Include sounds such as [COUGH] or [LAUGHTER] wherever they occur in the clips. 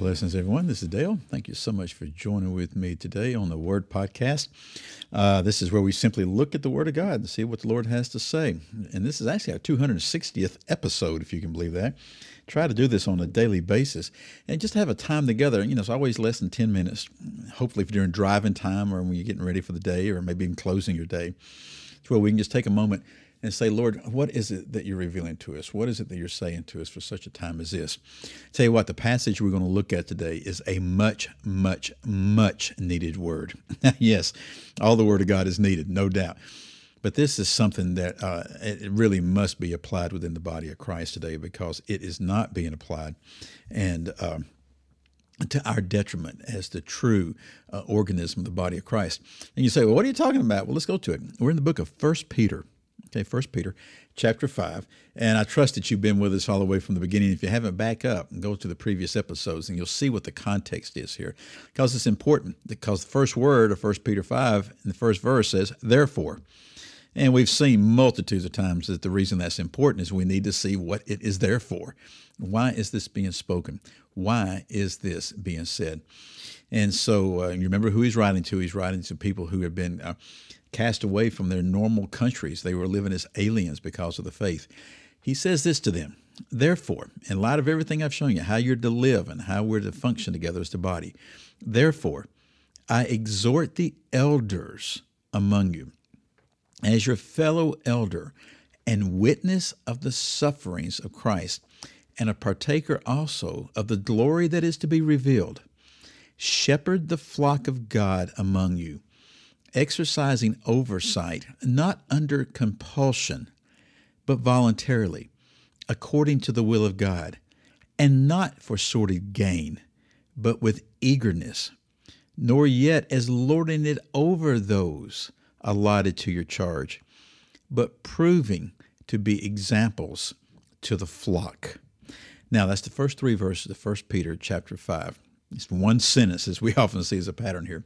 Blessings, everyone. This is Dale. Thank you so much for joining with me today on the Word Podcast. Uh, this is where we simply look at the Word of God and see what the Lord has to say. And this is actually our 260th episode, if you can believe that. Try to do this on a daily basis and just have a time together. You know, it's always less than 10 minutes, hopefully, during driving time or when you're getting ready for the day or maybe even closing your day. It's where we can just take a moment and say, Lord, what is it that you're revealing to us? What is it that you're saying to us for such a time as this? Tell you what, the passage we're going to look at today is a much, much, much needed word. [LAUGHS] yes, all the word of God is needed, no doubt. But this is something that uh, it really must be applied within the body of Christ today because it is not being applied. And uh, to our detriment as the true uh, organism of the body of Christ. And you say, well, what are you talking about? Well, let's go to it. We're in the book of First Peter. Okay, First Peter chapter 5. And I trust that you've been with us all the way from the beginning. If you haven't, back up and go to the previous episodes and you'll see what the context is here. Because it's important, because the first word of First Peter 5 in the first verse says, therefore. And we've seen multitudes of times that the reason that's important is we need to see what it is there for. Why is this being spoken? Why is this being said? And so uh, you remember who he's writing to. He's writing to people who have been uh, cast away from their normal countries. They were living as aliens because of the faith. He says this to them Therefore, in light of everything I've shown you, how you're to live and how we're to function together as the body, therefore, I exhort the elders among you as your fellow elder and witness of the sufferings of Christ and a partaker also of the glory that is to be revealed. Shepherd the flock of God among you exercising oversight, not under compulsion, but voluntarily, according to the will of God, and not for sordid gain, but with eagerness, nor yet as lording it over those allotted to your charge, but proving to be examples to the flock. Now, that's the first three verses of First Peter chapter 5. It's one sentence, as we [LAUGHS] often see as a pattern here.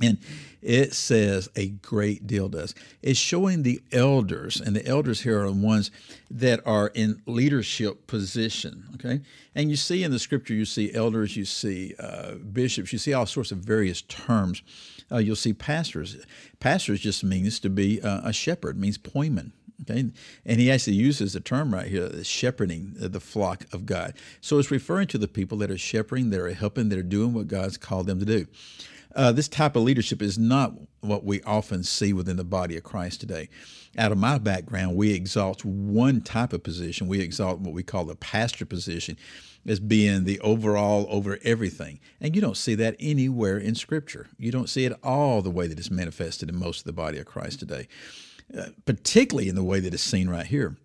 And it says a great deal does. It's showing the elders, and the elders here are the ones that are in leadership position. Okay, and you see in the scripture, you see elders, you see uh, bishops, you see all sorts of various terms. Uh, you'll see pastors. Pastors just means to be uh, a shepherd, means poimen. Okay, and he actually uses the term right here, shepherding the flock of God. So it's referring to the people that are shepherding, that are helping, that are doing what God's called them to do. Uh, this type of leadership is not what we often see within the body of Christ today. Out of my background, we exalt one type of position. We exalt what we call the pastor position as being the overall over everything. And you don't see that anywhere in Scripture. You don't see it all the way that it's manifested in most of the body of Christ today, uh, particularly in the way that it's seen right here.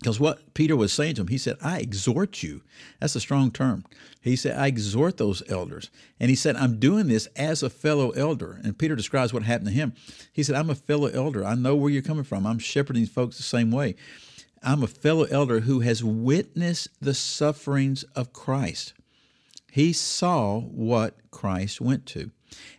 Because what Peter was saying to him, he said, I exhort you. That's a strong term. He said, I exhort those elders. And he said, I'm doing this as a fellow elder. And Peter describes what happened to him. He said, I'm a fellow elder. I know where you're coming from. I'm shepherding folks the same way. I'm a fellow elder who has witnessed the sufferings of Christ. He saw what Christ went to.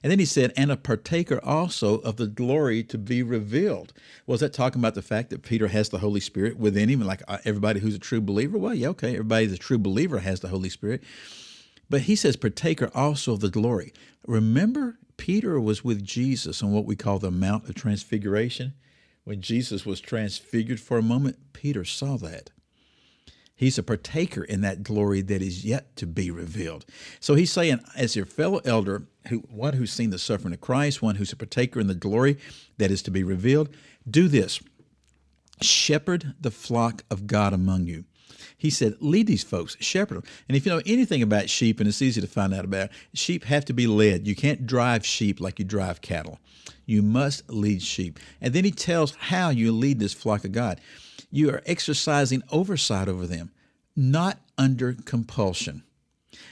And then he said, and a partaker also of the glory to be revealed. Was that talking about the fact that Peter has the Holy Spirit within him, like uh, everybody who's a true believer? Well, yeah, okay, everybody who's a true believer has the Holy Spirit. But he says, partaker also of the glory. Remember, Peter was with Jesus on what we call the Mount of Transfiguration. When Jesus was transfigured for a moment, Peter saw that. He's a partaker in that glory that is yet to be revealed. So he's saying, as your fellow elder, who one who's seen the suffering of Christ, one who's a partaker in the glory that is to be revealed, do this. Shepherd the flock of God among you. He said, lead these folks, shepherd them. And if you know anything about sheep, and it's easy to find out about, sheep have to be led. You can't drive sheep like you drive cattle. You must lead sheep. And then he tells how you lead this flock of God you are exercising oversight over them, not under compulsion.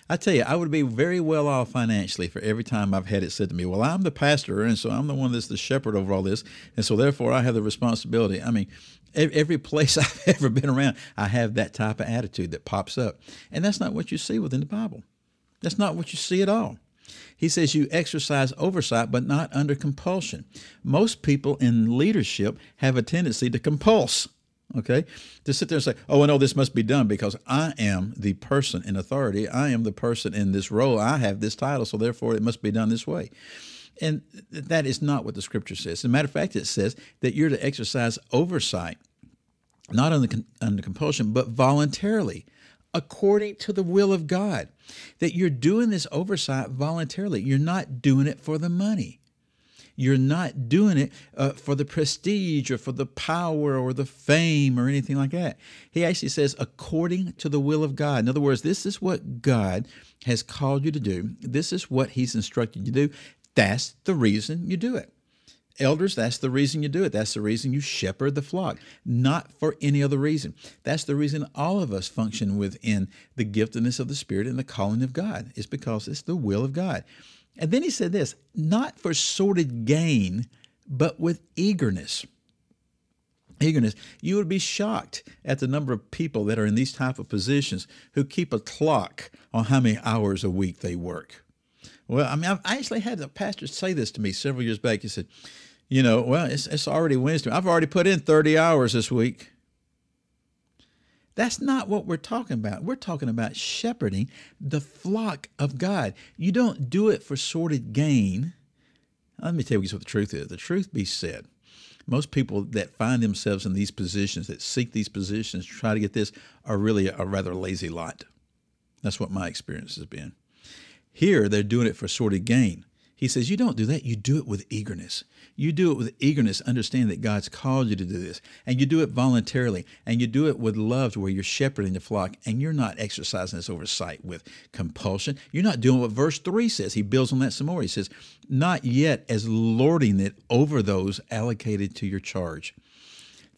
I tell you, I would be very well off financially for every time I've had it said to me, Well, I'm the pastor, and so I'm the one that's the shepherd over all this, and so therefore I have the responsibility. I mean, every place [LAUGHS] I've ever been around, I have that type of attitude that pops up. And that's not what you see within the Bible. That's not what you see at all. He says you exercise oversight, but not under compulsion. Most people in leadership have a tendency to compulse okay? To sit there and say, oh, I know this must be done because I am the person in authority. I am the person in this role. I have this title, so therefore it must be done this way. And that is not what the scripture says. As a matter of fact, it says that you're to exercise oversight, not under, under compulsion, but voluntarily, according to the will of God. That you're doing this oversight voluntarily. You're not doing it for the money. You're not doing it uh, for the prestige or for the power or the fame or anything like that. He actually says, according to the will of God. In other words, this is what God has called you to do, this is what He's instructed you to do. That's the reason you do it. Elders, that's the reason you do it. That's the reason you shepherd the flock, not for any other reason. That's the reason all of us function within the giftedness of the Spirit and the calling of God, is because it's the will of God. And then he said this not for sordid gain, but with eagerness. Eagerness. You would be shocked at the number of people that are in these type of positions who keep a clock on how many hours a week they work. Well, I mean, I've, I actually had a pastor say this to me several years back. He said, "You know, well, it's, it's already Wednesday. I've already put in 30 hours this week." That's not what we're talking about. We're talking about shepherding the flock of God. You don't do it for sordid gain. Let me tell you what the truth is. The truth be said, most people that find themselves in these positions, that seek these positions, try to get this, are really a rather lazy lot. That's what my experience has been. Here, they're doing it for sordid gain. He says, You don't do that. You do it with eagerness. You do it with eagerness, understand that God's called you to do this. And you do it voluntarily. And you do it with love to where you're shepherding the flock and you're not exercising this oversight with compulsion. You're not doing what verse 3 says. He builds on that some more. He says, Not yet as lording it over those allocated to your charge.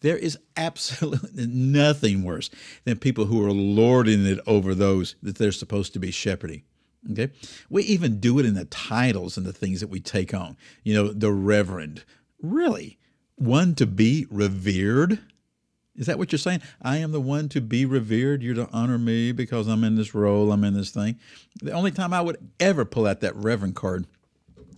There is absolutely nothing worse than people who are lording it over those that they're supposed to be shepherding. Okay. We even do it in the titles and the things that we take on. You know, the Reverend. Really? One to be revered? Is that what you're saying? I am the one to be revered. You're to honor me because I'm in this role, I'm in this thing. The only time I would ever pull out that Reverend card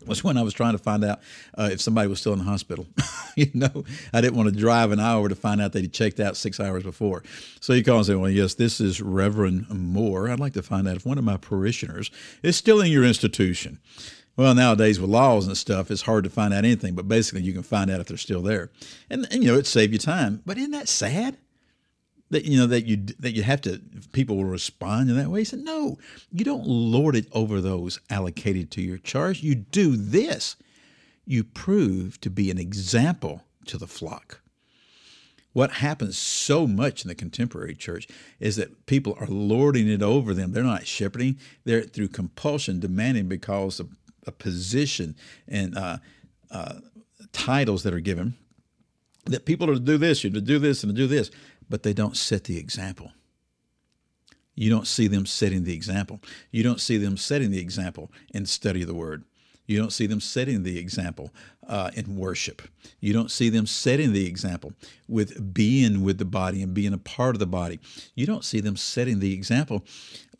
was when I was trying to find out uh, if somebody was still in the hospital. [LAUGHS] [LAUGHS] you know, I didn't want to drive an hour to find out that he checked out six hours before. So he called and said, Well, yes, this is Reverend Moore. I'd like to find out if one of my parishioners is still in your institution. Well, nowadays with laws and stuff, it's hard to find out anything, but basically you can find out if they're still there. And, and you know, it saved you time. But isn't that sad? that you know that you that you have to people will respond in that way. He said, no, you don't lord it over those allocated to your charge. You do this. You prove to be an example to the flock. What happens so much in the contemporary church is that people are lording it over them. They're not shepherding; they're through compulsion, demanding because of a position and uh, uh, titles that are given. That people are to do this, you're to do this, and to do this but they don't set the example. You don't see them setting the example. You don't see them setting the example in study of the word. You don't see them setting the example uh, in worship. You don't see them setting the example with being with the body and being a part of the body. You don't see them setting the example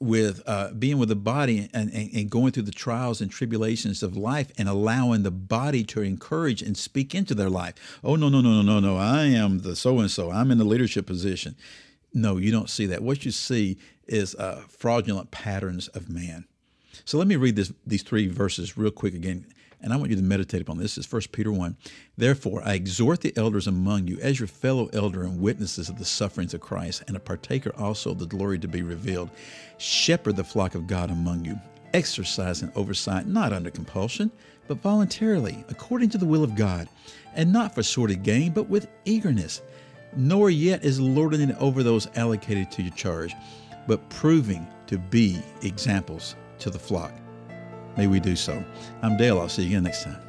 with uh, being with the body and, and, and, going through the trials and tribulations of life and allowing the body to encourage and speak into their life. Oh, no, no, no, no, no, no. I am the so and so. I'm in the leadership position. No, you don't see that. What you see is uh, fraudulent patterns of man. So let me read this, these three verses real quick again, and I want you to meditate upon this. This is 1 Peter 1. Therefore, I exhort the elders among you as your fellow elder and witnesses of the sufferings of Christ, and a partaker also of the glory to be revealed. Shepherd the flock of God among you, exercising oversight, not under compulsion, but voluntarily, according to the will of God, and not for sordid gain, but with eagerness, nor yet is lording it over those allocated to your charge, but proving to be examples to the flock. May we do so. I'm Dale. I'll see you again next time.